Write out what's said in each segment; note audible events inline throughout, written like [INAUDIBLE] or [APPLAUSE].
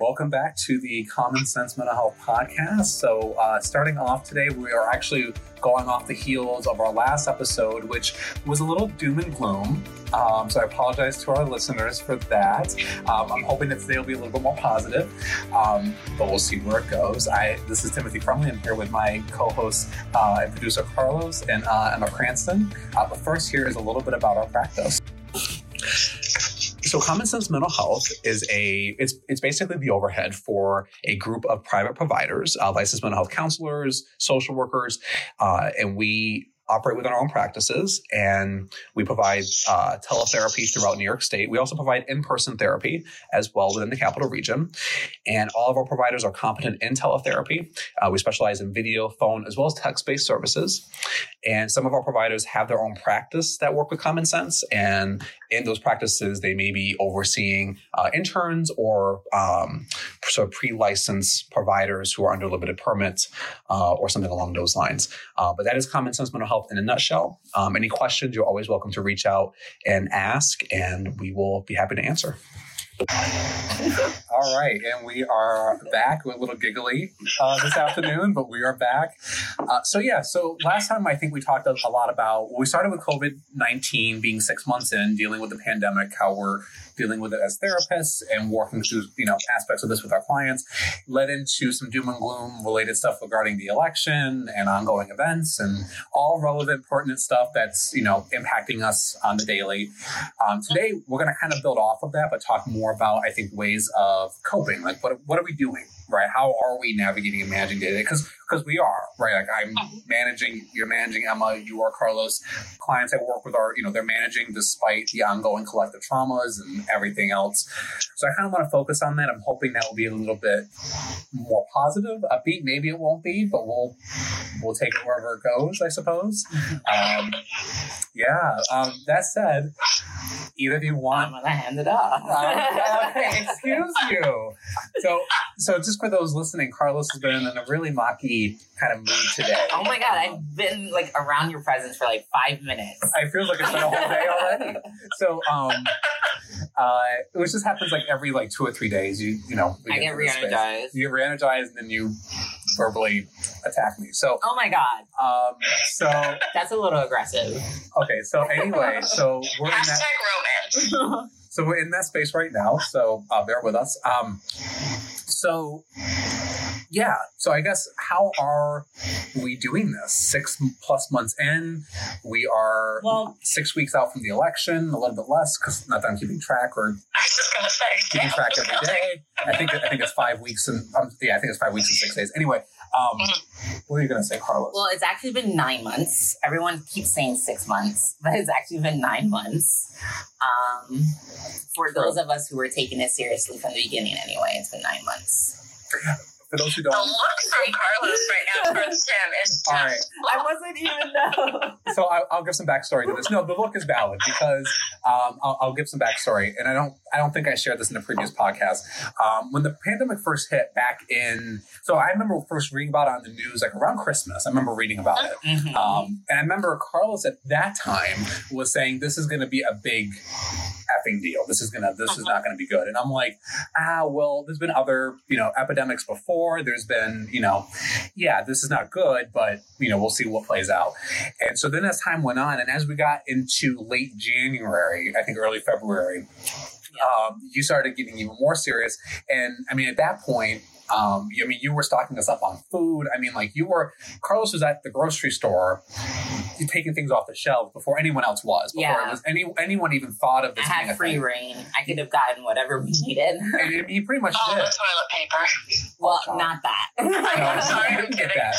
Welcome back to the Common Sense Mental Health Podcast. So, uh, starting off today, we are actually going off the heels of our last episode, which was a little doom and gloom. Um, so, I apologize to our listeners for that. Um, I'm hoping that today will be a little bit more positive, um, but we'll see where it goes. I This is Timothy Crumley. I'm here with my co host uh, and producer Carlos and uh, Emma Cranston. Uh, but first, here is a little bit about our practice. So Common Sense Mental Health is a it's it's basically the overhead for a group of private providers, uh, licensed mental health counselors, social workers, uh, and we operate within our own practices and we provide uh, teletherapy throughout New York State. We also provide in person therapy as well within the capital region. And all of our providers are competent in teletherapy. Uh, we specialize in video, phone, as well as text based services. And some of our providers have their own practice that work with common sense. And in those practices, they may be overseeing uh, interns or um, sort of pre licensed providers who are under limited permits uh, or something along those lines. Uh, but that is common sense mental health in a nutshell. Um, any questions, you're always welcome to reach out and ask, and we will be happy to answer. All right, and we are back. We're a little giggly uh, this afternoon, but we are back. Uh, so yeah, so last time I think we talked a, lot about we started with COVID nineteen being six months in, dealing with the pandemic, how we're dealing with it as therapists and working through you know aspects of this with our clients led into some doom and gloom related stuff regarding the election and ongoing events and all relevant pertinent stuff that's you know impacting us on the daily um, today we're going to kind of build off of that but talk more about i think ways of coping. Like what, what are we doing right? How are we navigating and managing day Because because we are right. Like I'm mm-hmm. managing, you're managing Emma, you are Carlos. Clients I work with are you know they're managing despite the ongoing collective traumas and everything else. So I kind of want to focus on that. I'm hoping that will be a little bit more positive, upbeat. Maybe it won't be, but we'll we'll take it wherever it goes, I suppose. Mm-hmm. Um, yeah. Um, that said, either of you want. I'm gonna hand it off. Uh, excuse you. So so just for those listening, Carlos has been in a really mocky kind of mood today. Oh my god, I've been like around your presence for like five minutes. I feel like it's been a whole day already. [LAUGHS] So, um, uh, which just happens like every like two or three days. You you know, I get re-energized. You get re-energized, and then you verbally attack me. So, oh my god. Um, so that's a little aggressive. Okay, so anyway, so we're Hashtag in that. romance. [LAUGHS] so we're in that space right now. So uh, bear with us. Um, so yeah so i guess how are we doing this six plus months in we are well, six weeks out from the election a little bit less because not that i'm keeping track or i was just gonna say keeping yeah, track every day i think i think it's five weeks and um, yeah i think it's five weeks and six days anyway um, mm-hmm. what are you going to say carlos? Well it's actually been nine months. Everyone keeps saying six months [LAUGHS] but it's actually been nine months. Um, for those of us who were taking it seriously from the beginning anyway it's been nine months for those who don't, the look from Carlos right now towards Tim is all right. I wasn't even know. [LAUGHS] So I, will give some backstory to this. No, the look is valid because um, I'll, I'll, give some backstory, and I don't, I don't think I shared this in a previous podcast. Um, when the pandemic first hit back in, so I remember first reading about it on the news like around Christmas. I remember reading about it, mm-hmm. um, and I remember Carlos at that time was saying this is going to be a big effing deal. This is gonna, this is not going to be good. And I'm like, ah, well, there's been other, you know, epidemics before. There's been, you know, yeah, this is not good, but you know, we'll see what plays out. And so then as time went on, and as we got into late January, I think early February, um, you started getting even more serious. And I mean, at that point, um, I mean, you were stocking us up on food. I mean, like you were, Carlos was at the grocery store taking things off the shelves before anyone else was. Before yeah. it was any anyone even thought of this. I had free reign. I could have gotten whatever we needed. [LAUGHS] and he pretty much All did. the toilet paper. Well, oh, not that. no, sorry, I didn't get that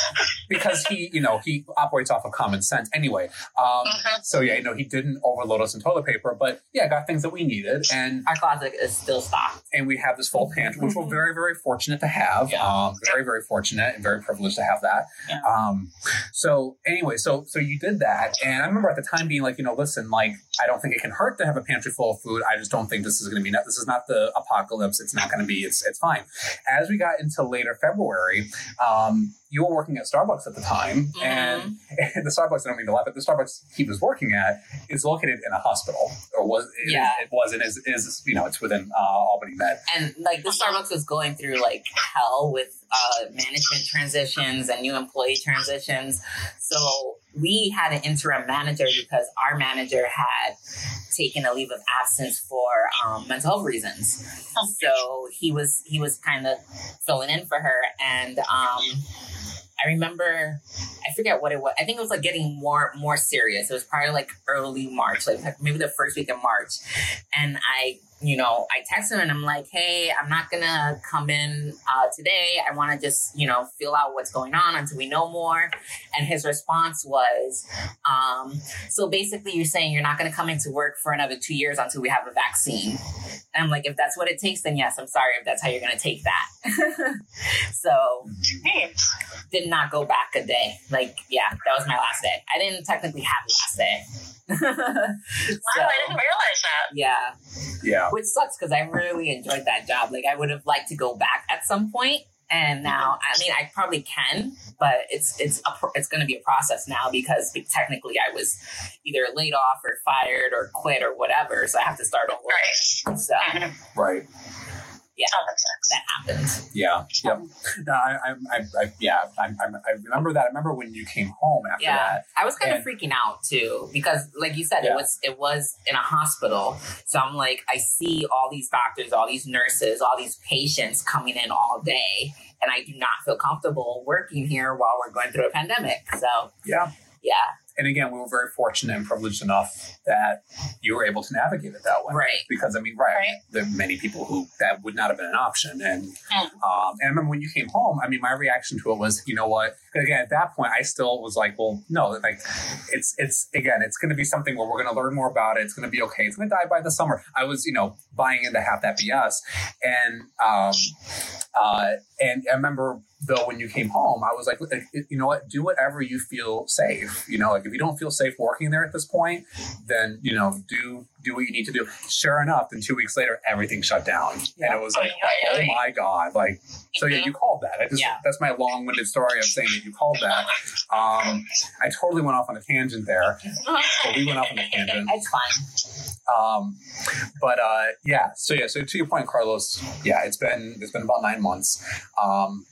because he, you know, he operates off of common sense anyway. Um, mm-hmm. So yeah, you know, he didn't overload us in toilet paper, but yeah, got things that we needed, and our closet is still stocked, and we have this full pantry, which we're very, very fortunate to have have. Yeah. Um, very, very fortunate and very privileged to have that. Yeah. Um, so anyway, so so you did that, and I remember at the time being like, you know, listen, like I don't think it can hurt to have a pantry full of food. I just don't think this is going to be. Not, this is not the apocalypse. It's not going to be. It's it's fine. As we got into later February, um, you were working at Starbucks at the time, Mm-hmm. and, and the Starbucks. I don't mean to laugh, but the Starbucks he was working at is located in a hospital, or was it, Yeah. it was and is is you know it's within uh, Albany Med. and like the Starbucks was going through like hell with uh, management transitions and new employee transitions. So we had an interim manager because our manager had taken a leave of absence for um, mental health reasons. So he was he was kind of filling in for her, and um, I remember I forget what it was. I think it was like getting more more serious. It was probably like early March, like maybe the first week of March, and I you know, I texted him and I'm like, hey, I'm not gonna come in uh, today. I want to just, you know, feel out what's going on until we know more. And his response was, um, so basically, you're saying you're not gonna come into work for another two years until we have a vaccine. And I'm like, if that's what it takes, then yes, I'm sorry if that's how you're gonna take that. [LAUGHS] so did not go back a day. Like, yeah, that was my last day. I didn't technically have last day. [LAUGHS] Wow, so, I didn't realize that. yeah Yeah. which sucks because I really enjoyed that job. Like I would have liked to go back at some point, and now I mean I probably can, but it's it's a, pro- it's going to be a process now because technically I was either laid off or fired or quit or whatever, so I have to start over. Right. So Mhm. Right. Oh, that happened. Yeah. Yep. No, I, I, I, yeah. I, I, I remember that. I remember when you came home after Yeah, that. I was kind And- of freaking out too because, like you said, Yeah. it was it was in a hospital. So I'm like, I see all these doctors, all these nurses, all these patients coming in all day, and I do not feel comfortable working here while we're going through a pandemic. So Yeah. yeah, And again, we were very fortunate and privileged enough that you were able to navigate it that way. right. Because I mean, right, Right. there are many people who that would not have been an option. And Mm. um, and I remember when you came home. I mean, my reaction to it was, you know what? Again, at that point, I still was like, well, no, like it's it's again, it's going to be something where we're going to learn more about it. It's going to be okay. It's going to die by the summer. I was, you know, buying into half that BS, and um, uh, and I remember though when you came home, I was like, you know what? Do whatever you feel safe. You know, like if you don't feel safe working there at this point, then you know, do do what you need to do. Sure enough, then two weeks later, everything shut down, and it was like, oh my god, like. So yeah, you called that. I just Yeah. that's my long-winded story of saying that you called that. Um, I totally went off on a tangent there. [LAUGHS] But we went off on a tangent. It's fine. Um, but uh, yeah, so yeah, so to your point, Carlos, yeah, it's been it's been about nine months. Um,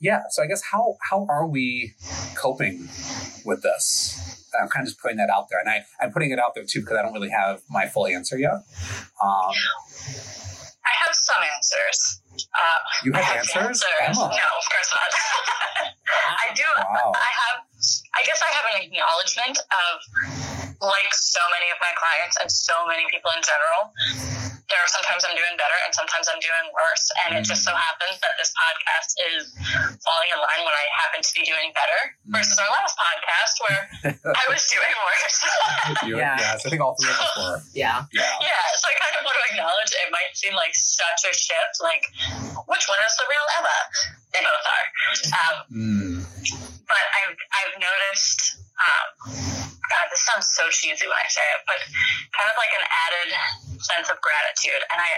yeah, so I guess how how are we coping with this? I'm kind of just putting that out there, and I I'm putting it out there too because I don't really have my full answer yet. Um, I have some answers. Uh, you have have answers, answers. No, of course not. [LAUGHS] I do. Wow. I have. I guess I have an acknowledgement of, like so many of my clients and so many people in general. There are sometimes I'm doing better and sometimes I'm doing worse, and it just so happens that this podcast is falling in line when I happen to be doing better versus our last podcast where [LAUGHS] I was doing worse. You- Yeah. Yes, I think all three of us were. [LAUGHS] Yeah. Yeah. Yeah, so I kind of want to acknowledge it might seem like such a shift. Like, which one is the real Emma? They both are. Um, Mm. but I've I've noticed. Um, God, this sounds so cheesy when I say it, but kind of like an added sense of gratitude, and I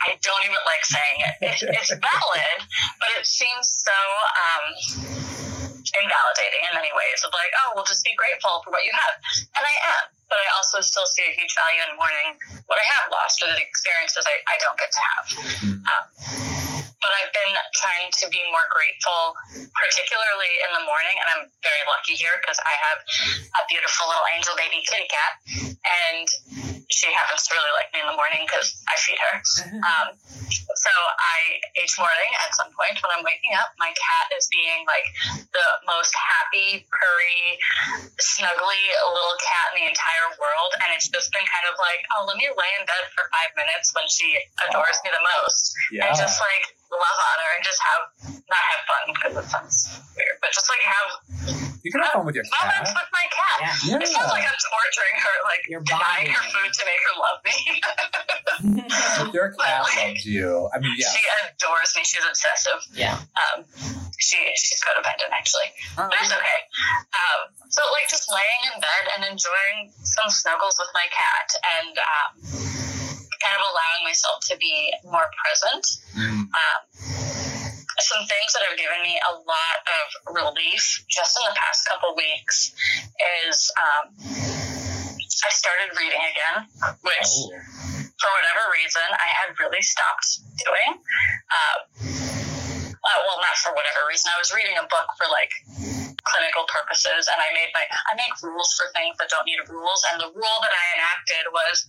I don't even like saying it. it it's valid, but it seems so. Um, invalidating in many ways of like oh well just be grateful for what you have and i am but i also still see a huge value in mourning what i have lost or the experiences i, I don't get to have um, but I've been trying to be more grateful, particularly in the morning. And I'm very lucky here because I have a beautiful little angel baby kitty cat, and she happens to really like me in the morning because I feed her. Um, so I each morning at some point when I'm waking up, my cat is being like the most happy, purry, snuggly little cat in the entire world, and it's just been kind of like, oh, let me lay in bed for five minutes when she adores me the most Yeah. and just like love on her and just have not have fun because it sounds weird, but just like have You can have fun with your cat. moments cat. with my cat. Yeah. It sounds like I'm torturing her, like You're denying her food to make her love me. [LAUGHS] But Your cat loves you. I mean, yeah. She adores me. She's obsessive. yeah. Um, she she's codependent actually, Oh, but it's okay. Um, so like just laying in bed and enjoying some snuggles with my cat and um, kind of allowing myself to be more present. Mm. Um, some things that have given me a lot of relief just in the past couple weeks is um, I started reading again, which Oh. for whatever reason I had really stopped doing. Um, uh, well, not for whatever reason. I was reading a book for like clinical purposes, and I made my I make rules for things that don't need rules. And the rule that I enacted was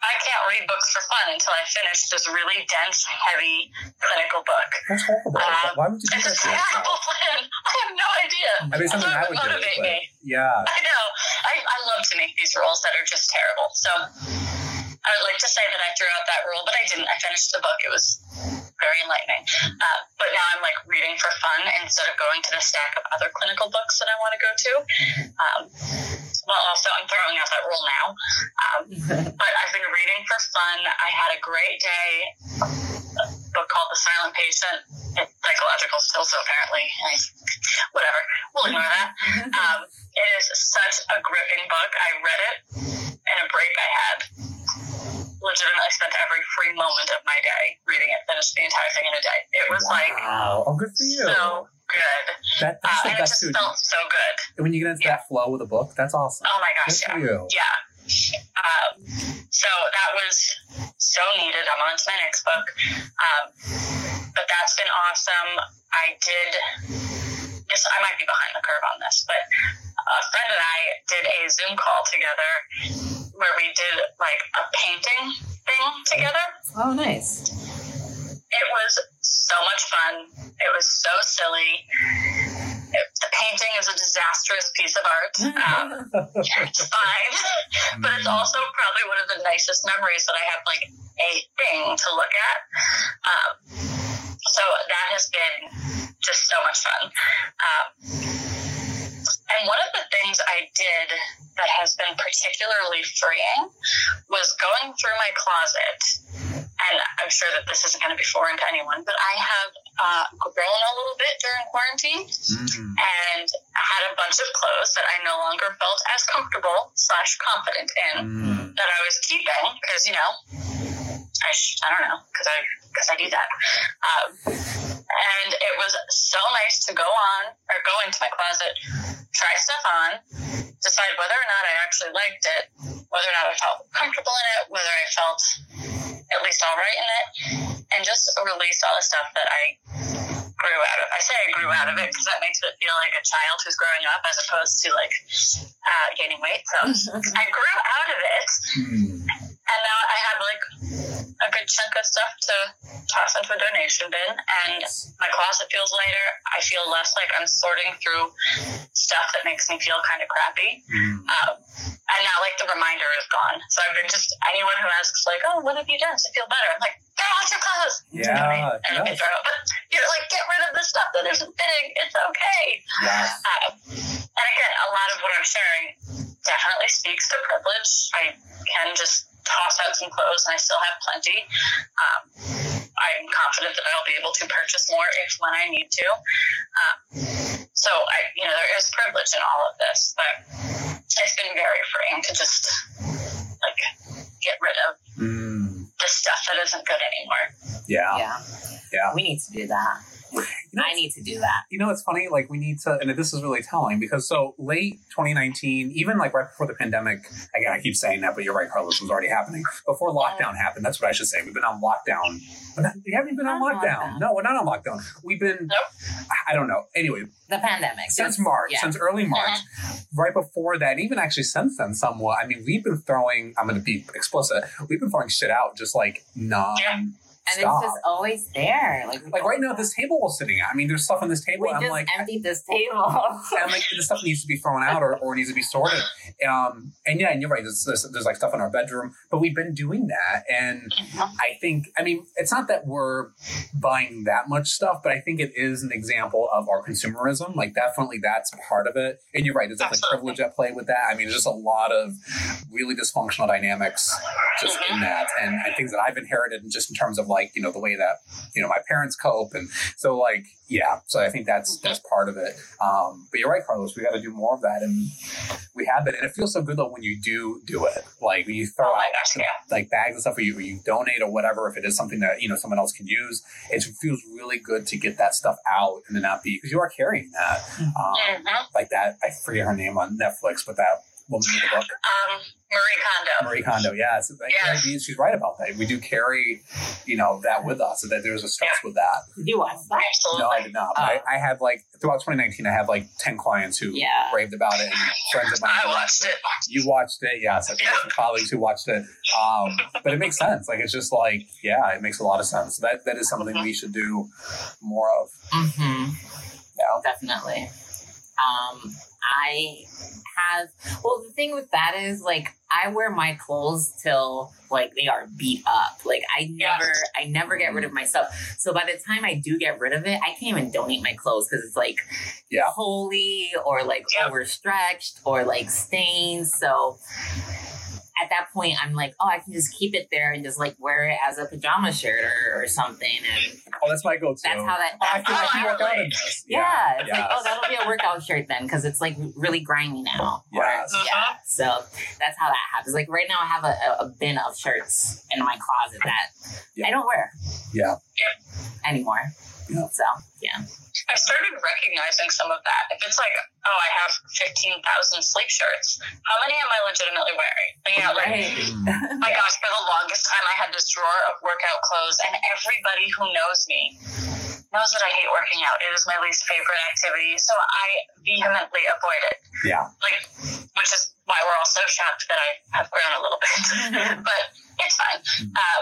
I can't read books for fun until I finish this really dense, heavy clinical book. That's horrible. Um, Why would you do It's a that to yourself? terrible plan. [LAUGHS] I have no idea. I mean, something I would would do. motivate me. Yeah. I know. I, I love to make these rules that are just terrible. So I would like to say that I threw out that rule, but I didn't. I finished the book. It was very enlightening. Uh, but now I'm like reading for fun instead of going to the stack of other clinical books that I want to go to. Um, well, also, I'm throwing out that rule now. Um, [LAUGHS] but I've been reading for fun. I had a great day. A book called The Silent Patient. It's psychological still, so apparently, I, whatever. We'll ignore that. [LAUGHS] Um, it is such a gripping book. I read it in a break I had. Legitimately spent every free moment of my day reading it. Finished the entire thing in a day. It was like Wow. Oh, good for you. so good. that, that's Uh, the and it best just too. felt so good. When you get into that flow with a book, that's awesome. Oh my Good gosh, for yeah. you. Yeah. Um, so that was so needed. I'm on to my next book. Um, but that's been awesome. I did, this, I might be behind the curve on this, but a friend and I did a Zoom call together where we did like a painting thing together. Oh, nice. It was so much fun. It was so silly. The painting is a disastrous piece of art. Um, it's [LAUGHS] fine, but it's also probably one of the nicest memories that I have, like a thing to look at. Um, so that has been just so much fun. Um, and one of the things I did that has been particularly freeing was going through my closet. And I'm sure that this isn't going to be foreign to anyone, but I have uh, grown a little bit during quarantine Mm. and had a bunch of clothes that I no longer felt as comfortable slash confident in Mm. that I was keeping because you know I sh- I don't know because I because I do that. Um, and it was so nice to go on or go into my closet, try stuff on, decide whether or not I actually liked it, whether or not I felt comfortable in it, whether I felt at least all right in it, and just released all the stuff that I grew out of. I say I grew out of it because that makes it feel like a child who's growing up as opposed to like uh, gaining weight. So I grew out of it, Mm. and now I have like a good chunk of stuff to toss into a donation bin, and my closet feels lighter. I feel less like I'm sorting through stuff that makes me feel kind of crappy. Mm. Um, and now, like, the reminder is gone. So I've been just, anyone who asks, like, oh, what have you done to feel better? I'm like, throw out your clothes. Yeah, Donate, and yes. throw. But you're like, get rid of the stuff that isn't fitting. It's okay. Yes. Um, and again, a lot of what I'm sharing definitely speaks to privilege. I can just toss out some clothes and I still have plenty. Um, I'm confident that I'll be able to purchase more if when I need to. Um, so I, you know, there is privilege in all of this, but it's been very freeing to just like get rid of Mm. the stuff that isn't good anymore. Yeah. Yeah. Yeah. We need to do that. I need to do that. You know, it's funny. Like we need to, and this is really telling because so late 2019, even like right before the pandemic. Again, I keep saying that, but you're right, Carlos. Was already happening before lockdown happened. That's what I should say. We've been on lockdown. Not- We haven't been on lockdown. lockdown. No, we're not on lockdown. We've been. Nope. I don't know. Anyway, The pandemic. since March, yeah. since early March, uh-huh. right before that, even actually since then, somewhat. I mean, we've been throwing. I'm going to be explicit. We've been throwing shit out just like non. Yeah. And stop. it's just always there. Like, like right now, this table we're sitting at. I mean, there's stuff on this table. we I'm just like, emptied this table. [LAUGHS] and I'm like, this stuff needs to be thrown out or, or needs to be sorted. Um, and yeah, and you're right. There's, there's, there's like stuff in our bedroom, but we've been doing that, and I think, I mean, it's not that we're buying that much stuff, but I think it is an example of our consumerism. Like, definitely that's part of it. And you're right, there's definitely Absolutely. privilege at play with that. I mean, there's just a lot of really dysfunctional dynamics just in that, and I things that I've inherited, just in terms of like, you know, the way that, you know, my parents cope. And so, like, yeah, so I think that's, that's part of it. Um, but you're right, Carlos, we got to do more of that. And we have been. And it feels so good though when you do do it. Like, when you throw Oh out gosh, yeah. like bags and stuff or you, or you donate or whatever if it is something that you know someone else can use it feels really good to get that stuff out and to not be because you are carrying that um, Mhm. like that i forget her name on netflix but that woman in the book Um, Marie Kondo. marie kondo yeah so like, Yeah. yeah, she's right about that we do carry you know that with us so that there's a stress with that you watch that? Absolutely. no i did not but I, I had like throughout 2019 i had like 10 clients who Yeah. raved about it and friends of mine I watched it. you watched it, yes. I've got some colleagues who watched it. Um, but it makes sense. Like it's just like, yeah, it makes a lot of sense. That that is something we should do more of. Mm-hmm. Yeah. Definitely. Um, I have. Well, the thing with that is, like, I wear my clothes till like they are beat up. Like, I never, I never get rid of mm. my stuff. So by the time I do get rid of it, I can't even donate my clothes because it's like Yeah. holy or like Yeah. overstretched or like stains. So. At that point, I'm like, oh, I can just keep it there and just like wear it as a pajama shirt or, or something, and Oh, that's my go-to. that's how that. I That's can, I how can I work out in relate. this. yeah, it's like, oh, that'll be a workout shirt then, because it's like really grimy now. Or- uh-huh. yeah. So that's how that happens. Like right now, I have a, a, a bin of shirts in my closet that Yeah. I don't wear Yeah. anymore. Yeah. So yeah, I started recognizing some of that. If it's like, oh, I have 15,000 sleep shirts, how many am I legitimately wearing? Like, you know, like, right. [LAUGHS] my gosh, for the longest time, I had this drawer of workout clothes, and everybody who knows me knows that I hate working out. It is my least favorite activity, so I vehemently avoid it. Yeah. Like, which is why we're all so shocked that I have grown a little bit. [LAUGHS] [LAUGHS] but it's fine. Uh,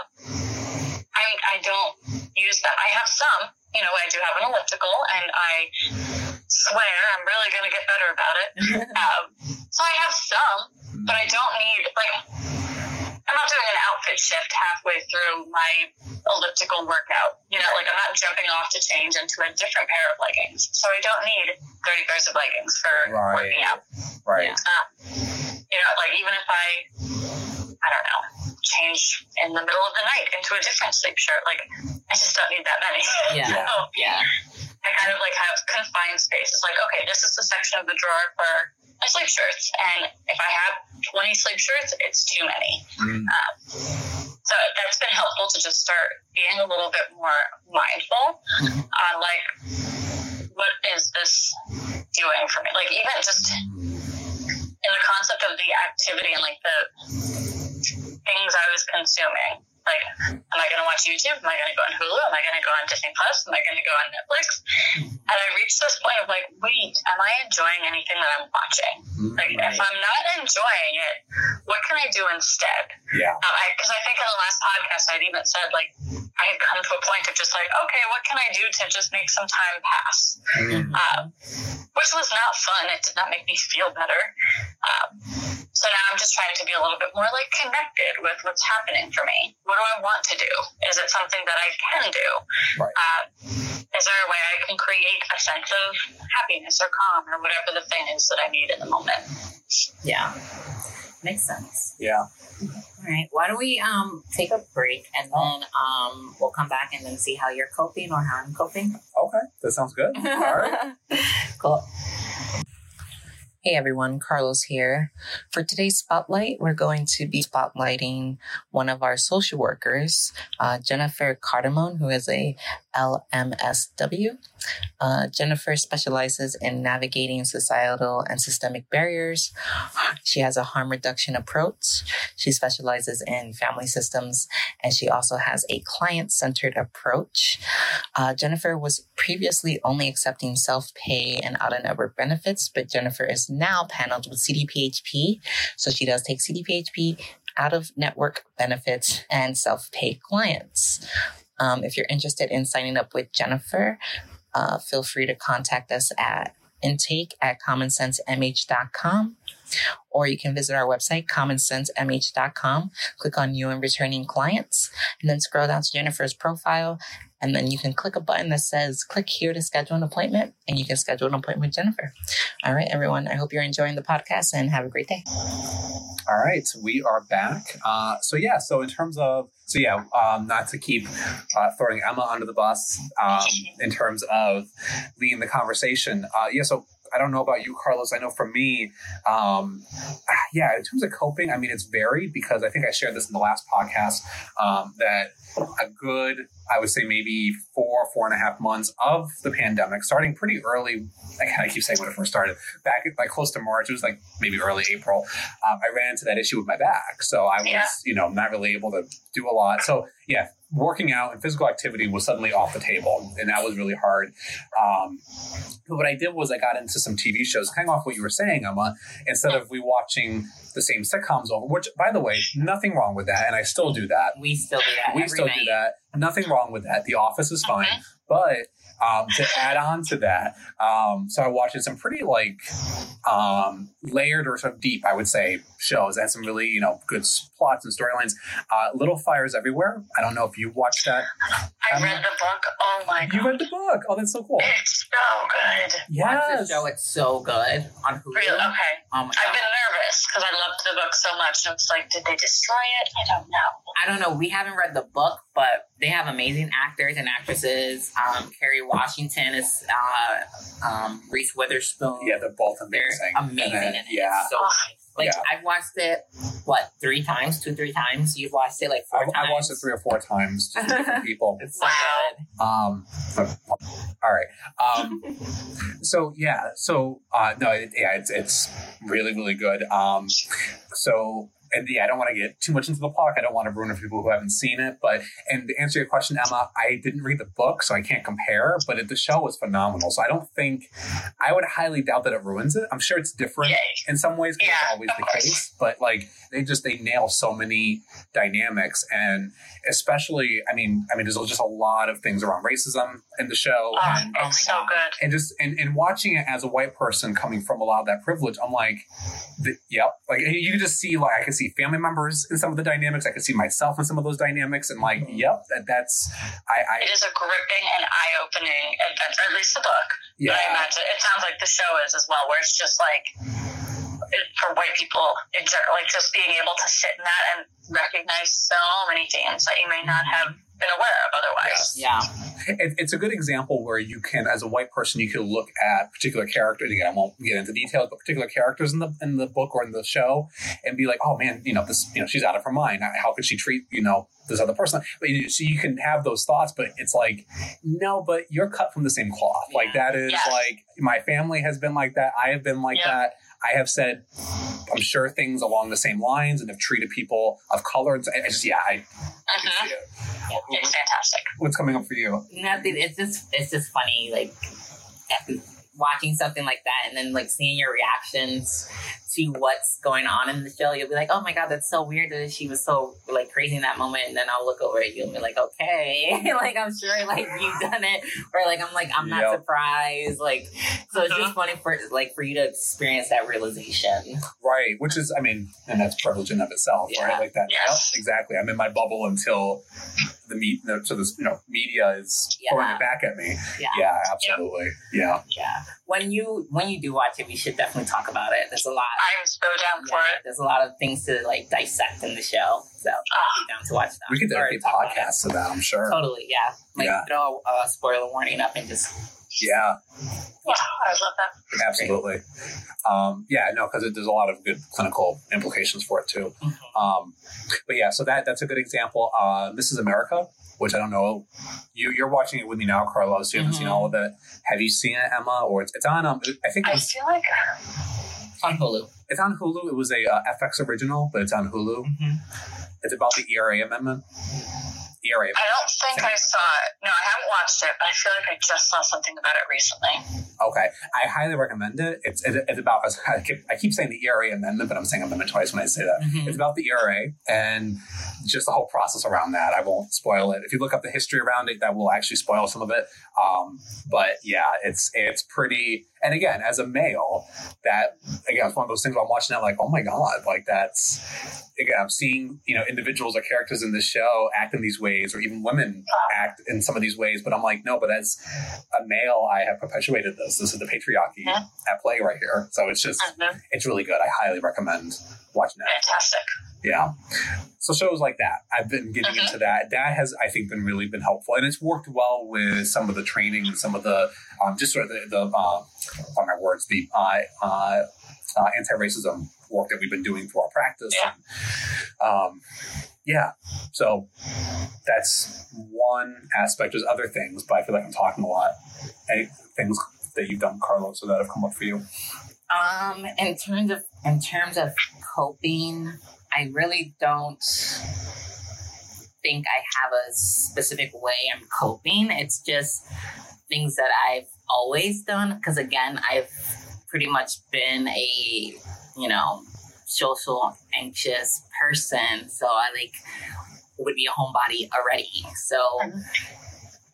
I I don't use that. I have some. You know, I do have an elliptical, and I swear I'm really going to get better about it. [LAUGHS] Um, so I have some, but I don't need like. I'm not doing an outfit shift halfway through my elliptical workout. You know, like I'm not jumping off to change into a different pair of leggings. So I don't need 30 pairs of leggings for Right. working out. Right. Yeah. Uh, you know, like even if I, I don't know, change in the middle of the night into a different sleep shirt, like I just don't need that many. [LAUGHS] Yeah. so yeah, I kind of like have confined space. It's like, okay, this is the section of the drawer for my sleep shirts, and if I have 20 sleep shirts, it's too many. Mm. Um, so that's been helpful to just start being a little bit more mindful Mhm. on like, what is this doing for me? Like even just in the concept of the activity and like the things I was consuming. Like, am I going to watch YouTube? Am I going to go on Hulu? Am I going to go on Disney Plus? Am I going to go on Netflix? And I reached this point of like, wait, am I enjoying anything that I'm watching? Like, if I'm not enjoying it, what can I do instead? Yeah. Because I, 'cause I think in the last podcast I'd even said like I had come to a point of just like, okay, what can I do to just make some time pass? Mm. Um, which was not fun. It did not make me feel better. Um, so now I'm just trying to be a little bit more like connected with what's happening for me. What do I want to do? Is it something that I can do? Right. Uh, is there a way I can create a sense of happiness or calm or whatever the thing is that I need in the moment? yeah. Makes sense. Yeah. All right. Why don't we um take a break and then um we'll come back and then see how you're coping or how I'm coping. Okay. That sounds good. All right. [LAUGHS] cool. Hey everyone, Carlos here. For today's spotlight, we're going to be spotlighting one of our social workers, uh, Jennifer Cardamone, who is a LMSW. Uh, Jennifer specializes in navigating societal and systemic barriers. She has a harm reduction approach. She specializes in family systems, and she also has a client centered approach. Uh, Jennifer was previously only accepting self pay and out of network benefits, but Jennifer is now paneled with CDPHP. So she does take CDPHP, out of network benefits, and self pay clients. Um, if you're interested in signing up with Jennifer, uh, feel free to contact us at intake at commonsensemh.com or you can visit our website, commonsensemh.com, click on new and returning clients, and then scroll down to Jennifer's profile. And then you can click a button that says click here to schedule an appointment, and you can schedule an appointment with Jennifer. All right, everyone. I hope you're enjoying the podcast and have a great day. All right, we are back. Uh, so, yeah, so in terms of so yeah, um, not to keep uh, throwing Emma under the bus um, in terms of leading the conversation. Uh, yeah, so I don't know about you, Carlos. I know for me, um, yeah, in terms of coping, I mean, it's varied because I think I shared this in the last podcast um, that a good, I would say maybe four, four and a half months of the pandemic, starting pretty early. I keep saying when it first started, back like close to March, it was like maybe early April. Um, I ran into that issue with my back, so I was, yeah. you know, not really able to do a lot. So yeah, working out and physical activity was suddenly off the table, and that was really hard. Um, but what I did was I got into some TV shows, kind of off what you were saying, Emma. Instead of we watching the same sitcoms over, which, by the way, nothing wrong with that, and I still do that. We still do that. We still night. do that. Nothing wrong with that. The Office is fine, mm-hmm. but um, to add on to that, um, so I watched some pretty like um, layered or sort of deep, I would say, shows that had some really you know good plots and storylines. Uh, Little Fires Everywhere. I don't know if you watched that. I read the book. Oh my god! You read the book. Oh, that's so cool. It's so good. Yes. Watch the show. It's so good on Hulu. Really? Okay. Oh I've been nervous because I loved the book so much. And it's like, did they destroy it? I don't know. I don't know. We haven't read the book, but they have amazing actors and actresses. Um, Kerry Washington is uh, um, Reese Witherspoon. Yeah, they're both amazing. They're amazing. Then, yeah. So oh. Like yeah. I've watched it what three times, two three times. You've watched it like four I've, times. I watched it three or four times. Just different [LAUGHS] people. it's so good. Um, all right. Um, so yeah. So uh, no, it, yeah, it's it's really really good. Um, so and yeah, I don't want to get too much into the plot. I don't want to ruin it for people who haven't seen it. But and to answer your question, Emma, I didn't read the book, so I can't compare. But it, the show was phenomenal. So I don't think I would highly doubt that it ruins it. I'm sure it's different Yay. in some ways because yeah, it's always the course. case. But like they just they nail so many dynamics, and especially, I mean, I mean, there's just a lot of things around racism in the show. Oh, and, it's oh so good. And just and, and watching it as a white person coming from a lot of that privilege, I'm like, the, yep, like you can just see like I can see family members in some of the dynamics. I could see myself in some of those dynamics, and like, mm-hmm. yep, that, that's. I, I, it is a gripping and eye-opening adventure. At least the book. Yeah. But I imagine it sounds like the show is as well, where it's just like for white people, in general, like just being able to sit in that and recognize so many things that you may not mm-hmm. have been aware of otherwise. Yeah. It, it's a good example where you can, as a white person, you can look at particular characters. Again, I won't get into details, but particular characters in the in the book or in the show, and be like, oh man, you know, this, you know, she's out of her mind. How could she treat, you know, this other person? But you, so you can have those thoughts, but it's like, no, but you're cut from the same cloth. Yeah. Like that is yes. like my family has been like that. I have been like that. I have said, I'm sure things along the same lines, and have treated people of color. And I just, yeah, I. Uh-huh. Yeah, it's fantastic. What's coming up for you? Nothing. It's just, it's just funny, like watching something like that, and then like seeing your reactions to what's going on in the show, you'll be like, "Oh my god, that's so weird that she was so like crazy in that moment." And then I'll look over at you and be like, "Okay, [LAUGHS] like I'm sure like you've done it," or like I'm like I'm not yep. surprised. Like so, it's just uh-huh. funny for like for you to experience that realization, right? Which is, I mean, and that's privilege in of itself, yeah. right? Like that. Yes. Yep, exactly. I'm in my bubble until the meat, so this you know media is yeah. throwing it back at me. Yeah, yeah absolutely. Yep. Yeah, yeah. When you when you do watch it, we should definitely talk about it. There's a lot. I'm so down yeah, for it. There's a lot of things to like dissect in the show, so I'll be down to watch that. We could dedicate podcast to that. I'm sure. Totally, yeah. Like yeah. throw a spoiler warning up and just. Yeah. Yeah, I love that. Absolutely. Um, yeah, no, because there's a lot of good clinical implications for it too. Mm-hmm. Um, but yeah, so that that's a good example. Uh, Mrs. America, which I don't know. You you're watching it with me now, Carlos. You haven't mm-hmm. seen all of it. Have you seen it, Emma? Or it's, it's on. Um, I think. I feel like it's on Hulu. It's on Hulu. It was a uh, FX original, but it's on Hulu. Mm-hmm. It's about the ERA amendment. ERA. I don't think I saw it. No, I haven't watched it. but I feel like I just saw something about it recently. Okay, I highly recommend it. It's it, it's about I keep, I keep saying the ERA amendment, but I'm saying amendment twice when I say that. Mhm. It's about the ERA and just the whole process around that. I won't spoil it. If you look up the history around it, that will actually spoil some of it. Um, but yeah, it's it's pretty. And again, as a male, that again, it's one of those things where I'm watching that like, oh my god, like that's again, I'm seeing you know individuals or characters in this show act in these ways, or even women act in some of these ways. But I'm like, no, but as a male, I have perpetuated this. This is the patriarchy Yeah. at play right here. So it's just Mhm. it's really good. I highly recommend watching that. Fantastic. Yeah. So shows like that, I've been getting Mhm. into that. That has, I think, been really been helpful, and it's worked well with some of the training, and some of the um, just sort of the, the uh, on my words, the uh, uh, uh, anti-racism work that we've been doing through our practice. Yeah. Um, yeah. So that's one aspect. There's other things, but I feel like I'm talking a lot. Any things that you've done, Carlos, or that have come up for you? Um, in terms of in terms of coping, I really don't think I have a specific way I'm coping. It's just things that I've always done. Because again, I've pretty much been a you know social anxious person, so I like would be a homebody already. So Mhm.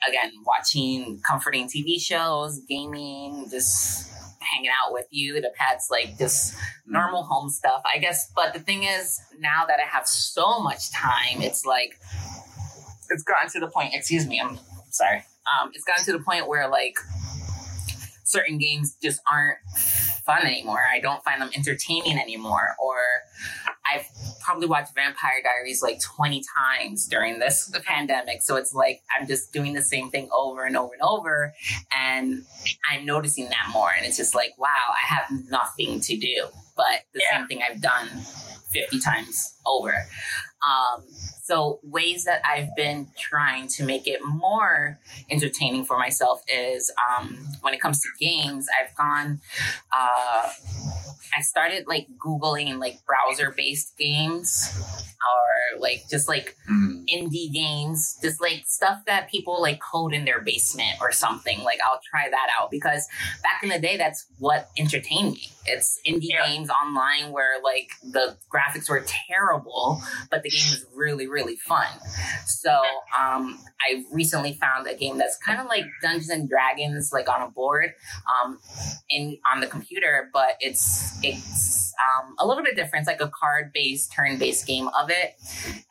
again, watching comforting TV shows, gaming, just hanging out with you, the pets, like just normal home stuff, I guess. But the thing is, now that I have so much time, it's like it's gotten to the point. Excuse me, I'm sorry. Um, it's gotten to the point where like certain games just aren't fun anymore. I don't find them entertaining anymore, or I've probably watched Vampire Diaries like 20 times during this the pandemic. So it's like I'm just doing the same thing over and over and over. And I'm noticing that more. And it's just like, wow, I have nothing to do, but the Yeah. same thing I've done 50 times over. Um, so ways that I've been trying to make it more entertaining for myself is um, when it comes to games, I've gone. Uh, I started like googling like browser based games or like just like Mm. indie games, just like stuff that people like code in their basement or something. Like I'll try that out because back in the day, that's what entertained me. It's indie Yeah. games online where like the graphics were terrible, but the game was really really fun. So um, I recently found a game that's kind of like Dungeons and Dragons, like on a board, um, in on the computer, but it's it's um, a little bit different. It's like a card based, turn based game of it,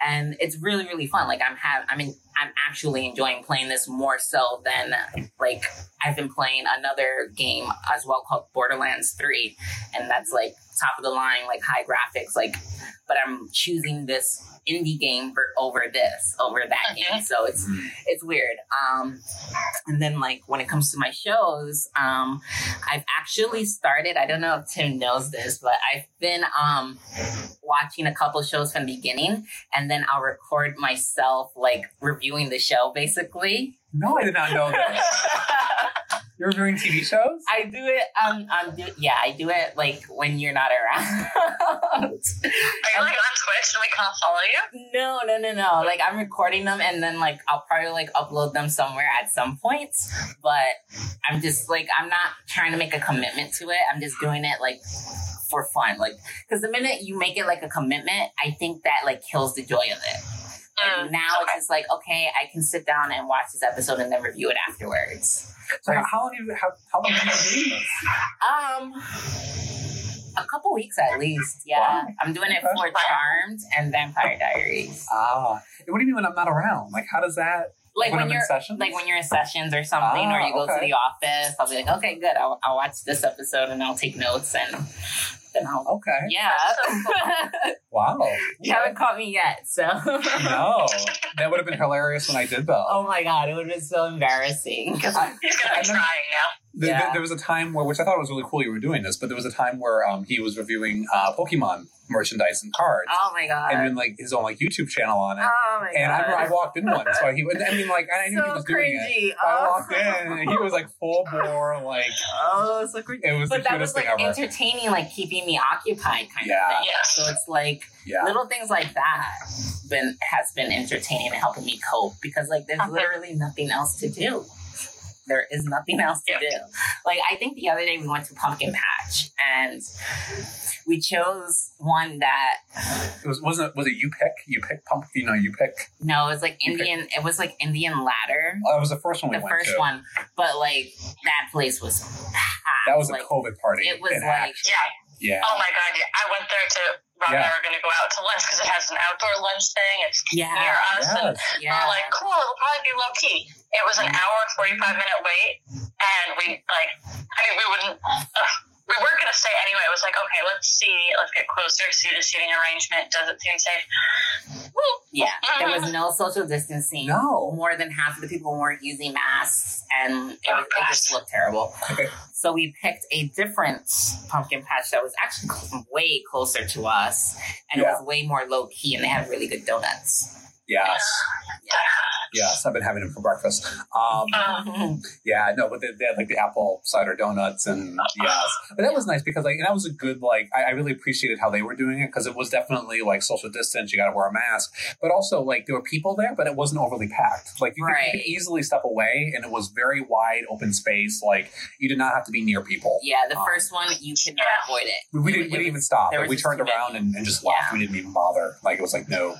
and it's really really fun. Like I'm have I mean I'm actually enjoying playing this more so than like I've been playing another game as well called Borderlands Three, and that's like top of the line, like high graphics, like. But I'm choosing this indie game for over this over that Okay. game, so it's Mm. it's weird. Um, and then like when it comes to my shows, um, I've actually started. I don't know if Tim knows this, but I've been um watching a couple shows from the beginning, and then I'll record myself like reviewing the show, basically. No, I did not know that. [LAUGHS] You're reviewing TV shows? I do it. Um, I'm do yeah, I do it like when you're not around. [LAUGHS] Are you like on Twitch and we can't follow you? No, no, no, no. Like I'm recording them and then like I'll probably like upload them somewhere at some point. But I'm just like I'm not trying to make a commitment to it. I'm just doing it like for fun. Like because the minute you make it like a commitment, I think that like kills the joy of it. Mm, now it's just like okay, I can sit down and watch this episode and then review it afterwards. So how, long have you how, how long have you been doing this? Um, a couple weeks at least. Yeah, Wow. I'm doing it Okay. for Charmed and Vampire Diaries. Ah, what do you mean when I'm not around? Like, how does that? Like when when you're like when you're in sessions or something, Ah, or you go to the office. I'll be like, okay, good. I'll, I'll watch this episode and I'll take notes and then I'll. Okay. Yeah, [LAUGHS] Wow. you haven't caught me yet, so. No, that would have been hilarious when I did though. Oh my god, it would have been so embarrassing. 'Cause I- He's gonna I be trying now. Th- th- there was a time where, which I thought was really cool you were doing this, but there was a time where um, he was reviewing uh, Pokemon merchandise and cards, Oh my god. and then like his own like YouTube channel on it. oh my and I, god. remember I walked in one, so he would. I mean, like I knew so he was doing it. cringy. I Oh. walked in, and he was like full [LAUGHS] bore, like Oh, so cringy. it was But the that was cutest like ever. entertaining, like keeping me occupied, kind Yeah. of thing. Yes. So it's like yeah, little things like that been has been entertaining and helping me cope because like there's Uh-huh. literally nothing else to do. There is nothing else to do. Like I think the other day we went to Pumpkin Patch and we chose one that it was wasn't it, was it you pick you pick pump you know you pick. no, it was like You picked- Indian. It was like Indian ladder, Oh, that was the first one we the went first to. one. But like that place was packed. That was a COVID party. It was in like action. Yeah. yeah. Oh my god, yeah. I went there to Rob and Yeah. I were gonna go out to lunch because it has an outdoor lunch thing. It's yeah, near us and Yes. we yeah. were like, cool, it'll probably be low key. It was an mm. hour and forty five minute wait and we like I mean we wouldn't ugh, we weren't gonna stay anyway. It was like, okay, let's see, let's get closer, see the seating arrangement, does it seem safe? Woo. Yeah, there was mm-hmm. no social distancing. No. more than half of the people weren't using masks, and it, Oh, was, it just looked terrible. Okay. So we picked a different pumpkin patch that was actually way closer to us, and Yeah. it was way more low key, and they had really good donuts. Yes. [SIGHS] Yes, I've been having them for breakfast. Um, [LAUGHS] yeah, no, but they, they had like the apple cider donuts and yes, but that was nice because like and that was a good like I, I really appreciated how they were doing it because it was definitely like social distance. You got to wear a mask, but also like there were people there, but it wasn't overly packed. Like you, could, you could easily step away, and it was very wide open space. Like you did not have to be near people. yeah, the Um, first one you could not Yeah. avoid it. We, we It didn't, was- we didn't even stop. Like, we turned around and, and just left. Yeah. We didn't even bother. Like it was like no. No,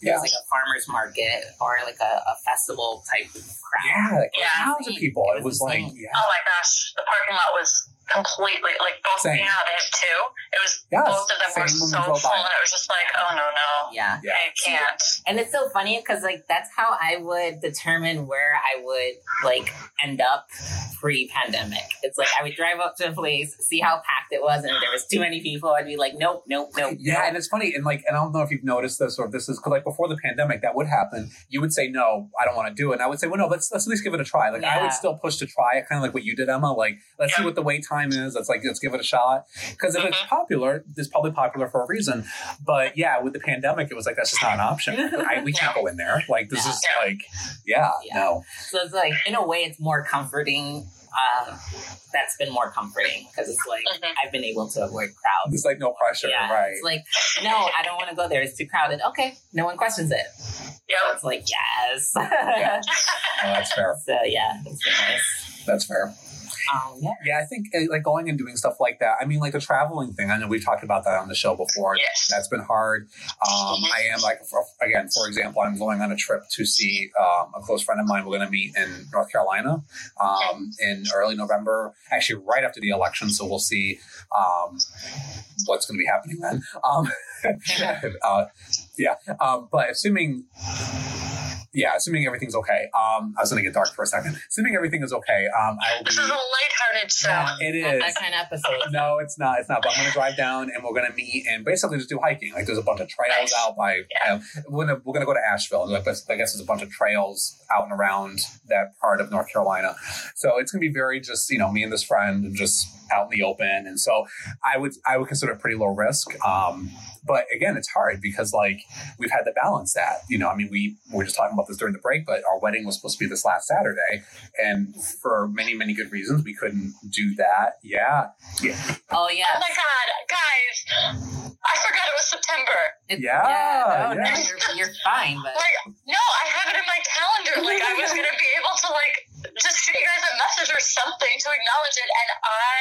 Yeah. it was like a farmer's market or like a, a festival type crowd. Yeah, like Yeah. crowds of people. It It was was like yeah. oh my gosh, the parking lot was completely like both Same. you know how they have two. It was Yes, both of them were same when so drove by. full and it was just like, oh no no. Yeah. Yeah. I can't. And it's so funny because like that's how I would determine where I would like end up pre-pandemic. It's like I would drive up to a place, see how packed it was, and if there was too many people, I'd be like, nope, nope, nope. Yeah, nope. and it's funny, and like, and I don't know if you've noticed this or if this is because like before the pandemic, that would happen. You would say no, I don't want to do it, and I would say, well, no, let's let's at least give it a try. Like I would still push to try it, kind of like what you did, Emma. Like let's see what the wait time is. Let's like let's give it a shot because if it's Mhm. popular, it's probably popular for a reason. But yeah, with the pandemic, it was like that's just not an option. I, we can't go in there. Like this Yeah. is like, yeah, Yeah. no, So it's like in a way, it's more comforting. Uh, that's been more comforting because it's like Mhm. I've been able to avoid crowds. it's like no pressure, yeah, right? it's like no, I don't want to go there. It's too crowded. Okay, no one questions it. Yep. It's like yes. Yeah. [LAUGHS] Oh, that's fair. so yeah, it's nice. That's fair. Um, yeah. Yeah, I think uh, like going and doing stuff like that. I mean, like the traveling thing. I know we've talked about that on the show before. Yes. That's been hard. Um, I am like, for, again, for example, I'm going on a trip to see um, a close friend of mine. We're going to meet in North Carolina um, in early November, actually right after the election. So we'll see um, what's going to be happening then. Um, [LAUGHS] uh, yeah, um, but assuming. Yeah, assuming everything's okay. Um, I was going to get dark for a second. Assuming everything is okay, um, I will be. This is a lighthearted show. Yeah, It not is. that kind of episode. No, it's not. It's not. But I'm gonna drive down and we're gonna meet and basically just do hiking. Like there's a bunch of trails Nice. out by. Yeah. we're gonna we're gonna go to Asheville. Like, I guess there's a bunch of trails out and around that part of North Carolina. So it's gonna be very just you know me and this friend and just out in the open. And so I would I would consider it pretty low risk. Um, but again, it's hard because like we've had to balance that. You know, I mean, we we were just talking about this during the break, but our wedding was supposed to be this last Saturday, and for many many good reasons, we couldn't do that. Yeah, yeah. Oh yeah. Oh my god, guys! I forgot it was September. It's- Yeah, no, no, yeah. you're, you're fine, but Like, no, I have it in my calendar. Like, I was gonna be able to like just shoot you guys a message or something to acknowledge it, and I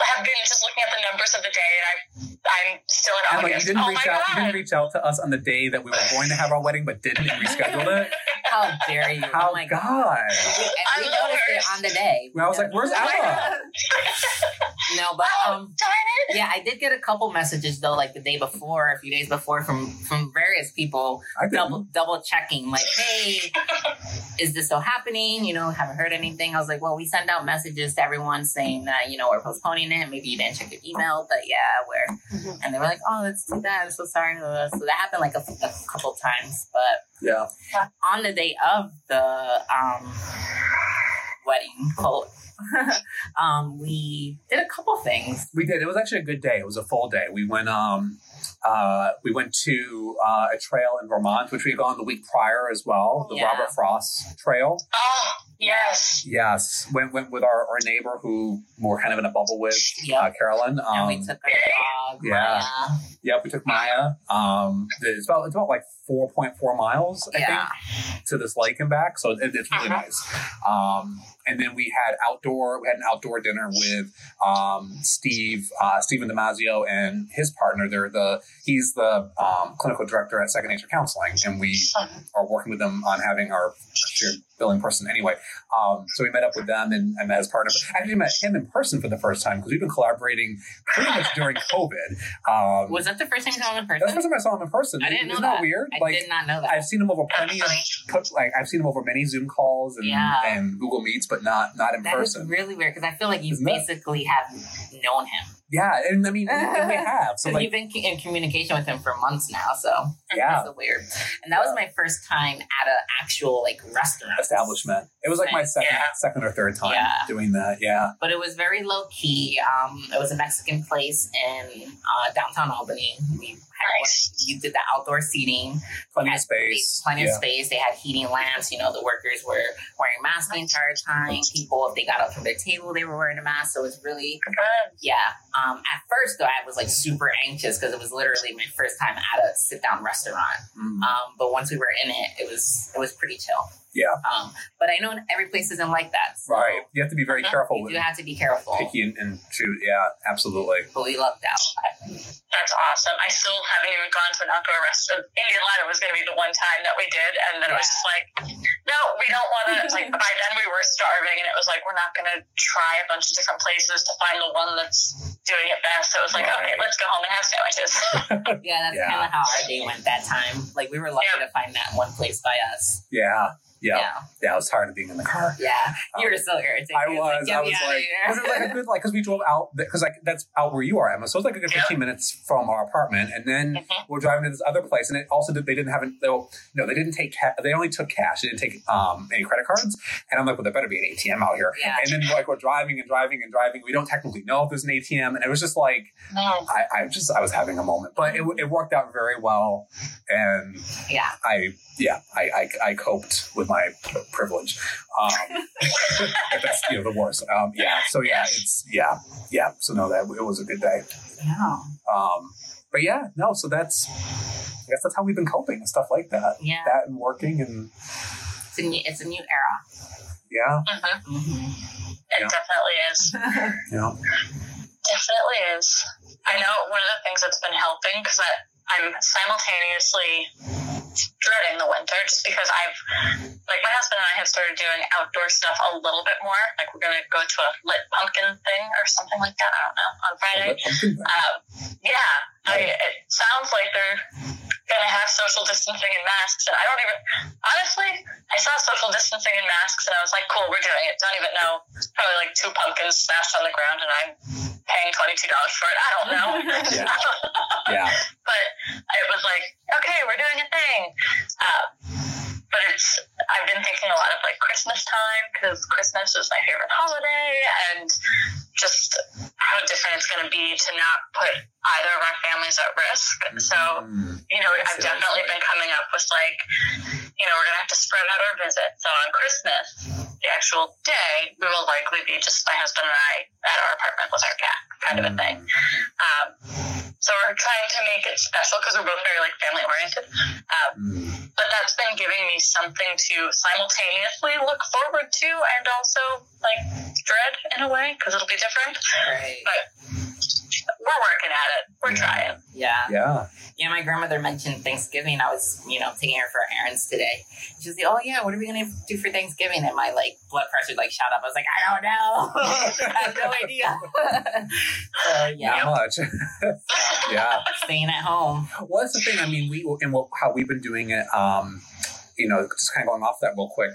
have been just looking at the numbers of the day, and I'm I'm still in Emma, you didn't oh reach out. god! You didn't reach out to us on the day that we were going to have our wedding, but didn't and rescheduled it. [LAUGHS] how dare you? How oh my God! We, and I'm we the noticed it on the day. Well, I was like, "Where's Oh my Emma?" God. [LAUGHS] No, but oh, um, darn it! yeah, I did get a couple messages though, like the day before, a few days before, from from various people I double double checking, like, hey, [LAUGHS] is this still happening? You know, haven't heard anything. I was like, well, we send out messages to everyone saying that you know we're postponing it. Maybe you didn't check your email, but yeah, we're. And they were like, oh, that's too bad. I'm so sorry. So that happened like a, a couple times, but Yeah. on the day of the um, wedding, quote [LAUGHS] um, we did a couple things. We did. It was actually a good day. It was a full day. We went um uh we went to uh, a trail in Vermont, which we had gone the week prior as well, the Yeah. Robert Frost Trail. Yes. Yes, went went with our, our neighbor who we're kind of in a bubble with, Yep. uh, Carolyn. Um, and we took our dog. yeah. Maya. Yep, we took Maya. Um, it's about it's about like four point four miles, I Yeah. think, to this lake and back. So it, it's really Uh-huh. nice. Um, and then we had outdoor. We had an outdoor dinner with um, Steve, uh, Stephen Damasio, and his partner. They're the he's the um, clinical director at Second Nature Counseling, and we are working with them on having our billing person anyway. Um, so we met up with them and, and met his partner. I actually met him in person for the first time because we've been collaborating pretty much during COVID. Um, Was that the first time you saw him in person? that's the first time I saw him in person. I didn't know Isn't that. weird? I like did not know that. I've seen him over plenty of put, like I've seen him over many Zoom calls and, Yeah. and Google Meets, but not not in That person. really weird because I feel like you Isn't that- basically have known him. Yeah, and I mean and we [LAUGHS] have. So like, you've been in communication with him for months now, so [LAUGHS] yeah, that's weird. And that was my first time at an actual like restaurant establishment. It was like my second Yeah. second or third time Yeah. doing that. Yeah. but it was very low key. Um, it was a Mexican place in uh, downtown Albany. We Nice. you did the outdoor seating, Plenty of space. plenty yeah. of space. They had heating lamps. You know, the workers were wearing masks the entire time. People, if they got up from their table, they were wearing a mask. So it was really yeah. Um, at first though, I was like super anxious because it was literally my first time at a sit down restaurant. Mm. Um, but once we were in it, it was it was pretty chill. Yeah. Um, but I know every place isn't like that. So Right. You have to be very Uh-huh. careful You do have to be careful. picky and, and choose. Yeah, absolutely. But we lucked out. That's awesome. I still haven't even gone to an outdoor restaurant. Indian Ladder was going to be the one time that we did, and then it was just like, no, we don't want to. Like by then we were starving, and it was like we're not going to try a bunch of different places to find the one that's doing it best. So it was like, okay, let's go home and have sandwiches. [LAUGHS] Yeah, that's Yeah. kind of how our day went that time. Like we were lucky to find that one place by us. Yeah. Yeah. Yeah, Yeah. I was tired of being in the car. yeah. You were so irritated. I was. Get I was like, because it like a good, like, because we drove out, because like that's out where you are, Emma. So it was like a good Yeah. 15 minutes from our apartment, and then Mhm. we're driving to this other place, and it also did, they didn't have, they, no, they didn't take, ca- they only took cash. They didn't take um, any credit cards, and I'm like, well, there better be an ATM out here. Yeah. And then like we're driving and driving and driving, we don't technically know if there's an ATM, and it was just like, no. I, I just, I was having a moment, but it, it worked out very well, and yeah. I, yeah, I, I, I coped with my privilege. Um, that's you know the worst. Um, yeah. So yeah, it's yeah, yeah. So no, that it was a good day. Yeah. Um, but yeah, no. So that's I guess that's how we've been coping and stuff like that. Yeah. That and working and It's a new, it's a new era. yeah, hmm Mm-hmm. It Yeah. definitely is. [LAUGHS] yeah. Definitely is. I know one of the things that's been helping because I'm simultaneously dreading the winter just because I've, like, my husband and I have started doing outdoor stuff a little bit more. Like, we're going to go to a lit pumpkin thing or something like that. I don't know, on Friday. Um, yeah, I it sounds like they're going to have social distancing and masks. And I don't even, honestly, I saw social distancing and masks and I was like, cool, we're doing it. Don't even know. Probably like two pumpkins smashed on the ground and I'm paying $22 for it. I don't know. [LAUGHS] Yeah. [LAUGHS] yeah, but it was like, okay, we're doing a thing. Uh, but it's, I've been thinking a lot of like Christmas time because Christmas is my favorite holiday and just how different it's going to be to not put either of our families at risk. So, Mm. you know, I've definitely been coming up with like, you know, we're going to have to spread out our visits. So on Christmas, the actual day, we will likely be just my husband and I at our apartment with our cat, kind of a thing. Um, so we're trying to make it special because we're both very like family oriented. Um, Mm. but that's been giving me something to simultaneously look forward to and also like dread in a way because it'll be different. Right. But we're working at it. We're trying. Yeah. yeah, Yeah, my grandmother mentioned Thanksgiving. I was, you know, taking her for errands today. She was like, "Oh yeah, what are we gonna do for Thanksgiving?" And my like blood pressure like shot up. I was like, "I don't know. [LAUGHS] I have no [LAUGHS] idea." [LAUGHS] so yeah, not much. yeah. staying at home. Well, that's the thing. I mean, we and what, how we've been doing it um, you know, just kind of going off that real quick,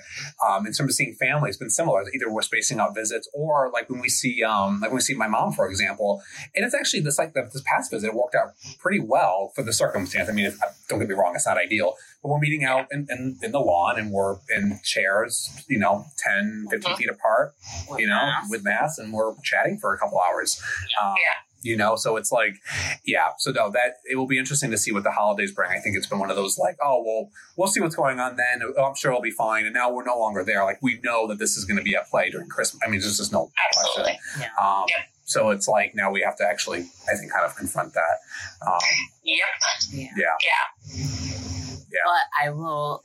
um, in terms of seeing family, it's been similar. Either we're spacing out visits, or like when we see, um, like when we see my mom, for example, and it's actually this like this past visit worked out pretty well for the circumstance. I mean, if, don't get me wrong, it's not ideal, but we're meeting out in, in, in the lawn and we're in chairs, you know, 10, 15 Mhm. feet apart, With you know, masks. with masks, and we're chatting for a couple hours. Um, Yeah. You know, so it's like, yeah. So no, that it will be interesting to see what the holidays bring. I think it's been one of those like, oh well, we'll see what's going on then. Oh, I'm sure it'll be fine. And now we're no longer there. Like we know that this is going to be at play during Christmas. I mean, there's just no question. Yeah. Um, Yeah. So it's like now we have to actually, I think, kind of confront that. Um, Yep. Yeah. yeah. Yeah. But I will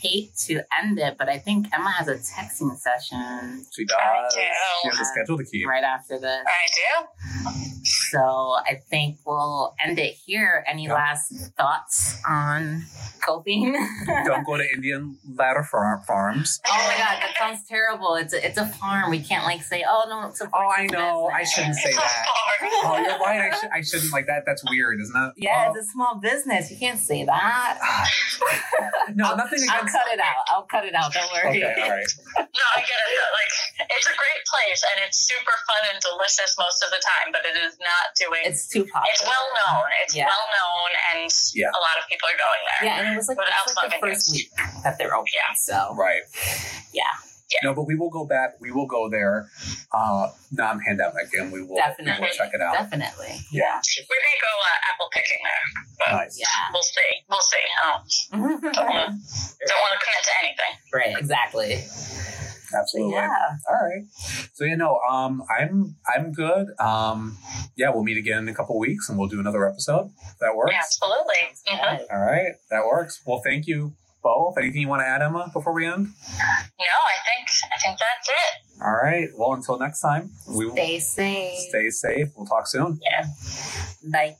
hate to end it, but I think Emma has a texting session She I does. do. She has a schedule to keep. right after this. I do. So I think we'll end it here. Any Yeah. last thoughts on coping? [LAUGHS] Don't go to Indian ladder farm, farms. Oh my god, that sounds terrible. It's a, it's a farm. We can't like say, oh no, it's a Oh, I know. I shouldn't say It's so that. hard. Oh, you're right. I, should, I shouldn't like that. That's weird, isn't it? Yeah, Oh. it's a small business. You can't say that. [SIGHS] no, nothing I'll cut it out. I'll cut it out. Don't worry. Okay, all right. [LAUGHS] No, I get it. Like, it's a great place and it's super fun and delicious most of the time, but it is not doing. It's too popular. It's well known. It's Yeah. well known, and Yeah. a lot of people are going there. Yeah, and it was like, Without it's like the first week that they're open. Yeah. So Right. Yeah. Yeah. No, but we will go back. We will go there, uh, non-pandemic, and we will, we Definitely. will check it out. definitely. Yeah. We may go uh, apple picking there, but Nice. Yeah. we'll see. We'll see. Oh, [LAUGHS] don't want to don't want to commit to anything. right. Exactly. Absolutely. Yeah. All right. So you know, um, I'm I'm good. Um, yeah, we'll meet again in a couple weeks, and we'll do another episode. That works. Yeah, absolutely. Mhm. Good. All right, that works. Well, thank you both. Anything you want to add, Emma, before we end? No, I think I think that's it. All right. Well, until next time, we Stay safe. stay safe. We'll talk soon. Yeah. Bye.